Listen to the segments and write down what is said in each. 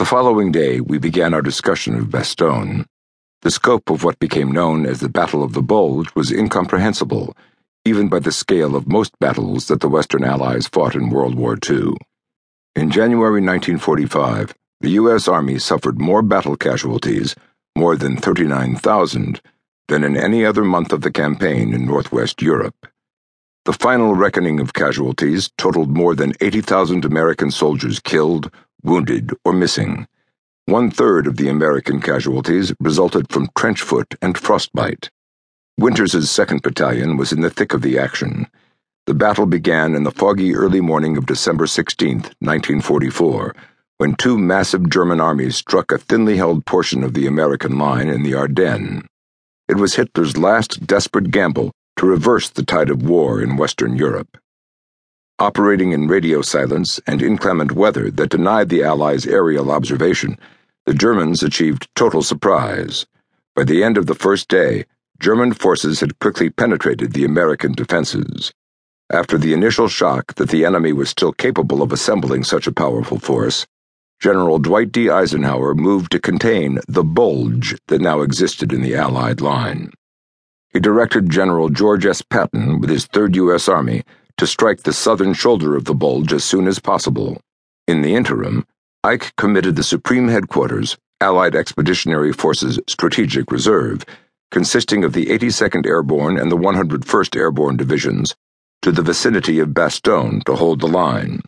The following day, we began our discussion of Bastogne. The scope of what became known as the Battle of the Bulge was incomprehensible, even by the scale of most battles that the Western Allies fought in World War II. In January 1945, the U.S. Army suffered more battle casualties, more than 39,000, than in any other month of the campaign in Northwest Europe. The final reckoning of casualties totaled more than 80,000 American soldiers killed, wounded, or missing. One third of the American casualties resulted from trench foot and frostbite. Winters's 2nd Battalion was in the thick of the action. The battle began in the foggy early morning of December 16, 1944, when two massive German armies struck a thinly held portion of the American line in the Ardennes. It was Hitler's last desperate gamble to reverse the tide of war in Western Europe. Operating in radio silence and inclement weather that denied the Allies aerial observation, the Germans achieved total surprise. By the end of the first day, German forces had quickly penetrated the American defenses. After the initial shock that the enemy was still capable of assembling such a powerful force, General Dwight D. Eisenhower moved to contain the bulge that now existed in the Allied line. He directed General George S. Patton with his 3rd U.S. Army to strike the southern shoulder of the bulge as soon as possible. In the interim, Ike committed the Supreme Headquarters, Allied Expeditionary Forces Strategic Reserve, consisting of the 82nd Airborne and the 101st Airborne Divisions, to the vicinity of Bastogne to hold the line.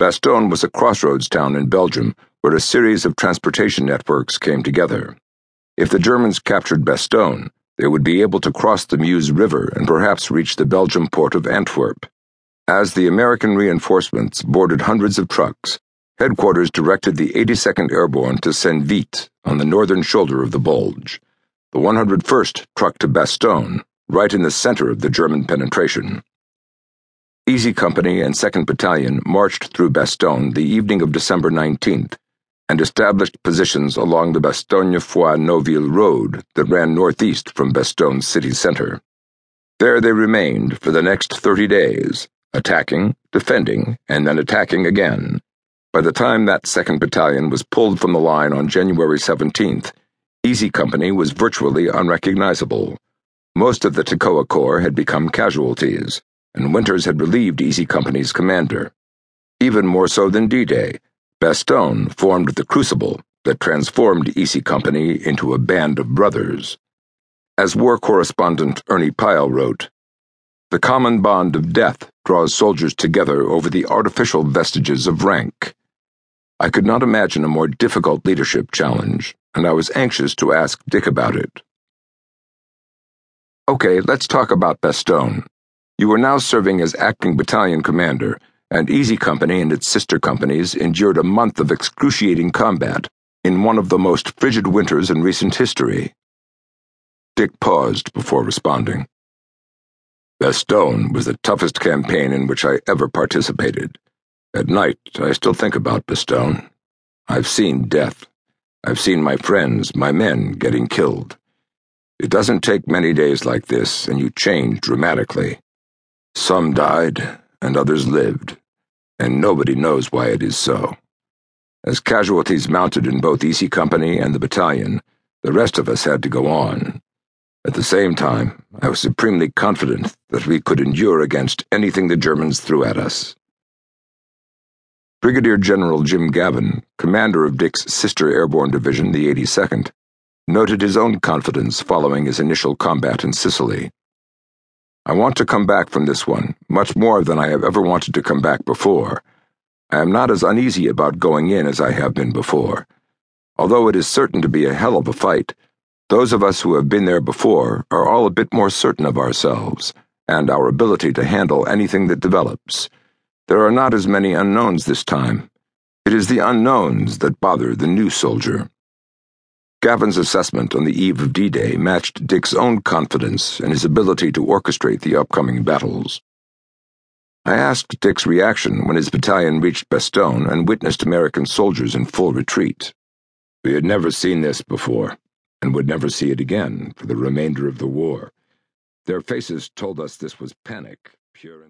Bastogne was a crossroads town in Belgium where a series of transportation networks came together. If the Germans captured Bastogne, they would be able to cross the Meuse River and perhaps reach the Belgian port of Antwerp. As the American reinforcements boarded hundreds of trucks, headquarters directed the 82nd Airborne to Saint Vith on the northern shoulder of the Bulge. The 101st truck to Bastogne, right in the center of the German penetration. Easy Company and 2nd Battalion marched through Bastogne the evening of December 19th and established positions along the Bastogne-Foy-Noville road that ran northeast from Bastogne's city center. There they remained for the next 30 days attacking, defending, and then attacking again. By the time that 2nd Battalion was pulled from the line on January 17th, Easy Company was virtually unrecognizable. Most of the Toccoa Corps had become casualties, and Winters had relieved Easy Company's commander. Even more so than D Day, Bastogne formed the crucible that transformed Easy Company into a band of brothers. As war correspondent Ernie Pyle wrote, the common bond of death draws soldiers together over the artificial vestiges of rank. I could not imagine a more difficult leadership challenge, and I was anxious to ask Dick about it. Okay, let's talk about Bastogne. You are now serving as acting battalion commander, and Easy Company and its sister companies endured a month of excruciating combat in one of the most frigid winters in recent history. Dick paused before responding. Bastogne was the toughest campaign in which I ever participated. At night, I still think about Bastogne. I've seen death. I've seen my friends, my men, getting killed. It doesn't take many days like this, and you change dramatically. Some died, and others lived, and nobody knows why it is so. As casualties mounted in both Easy Company and the battalion, the rest of us had to go on. At the same time, I was supremely confident that we could endure against anything the Germans threw at us. Brigadier General Jim Gavin, commander of Dick's sister airborne division, the 82nd, noted his own confidence following his initial combat in Sicily. I want to come back from this one, much more than I have ever wanted to come back before. I am not as uneasy about going in as I have been before. Although it is certain to be a hell of a fight, those of us who have been there before are all a bit more certain of ourselves and our ability to handle anything that develops. There are not as many unknowns this time. It is the unknowns that bother the new soldier. Gavin's assessment on the eve of D Day matched Dick's own confidence in his ability to orchestrate the upcoming battles. I asked Dick's reaction when his battalion reached Bastogne and witnessed American soldiers in full retreat. We had never seen this before and would never see it again for the remainder of the war. Their faces told us this was panic, pure and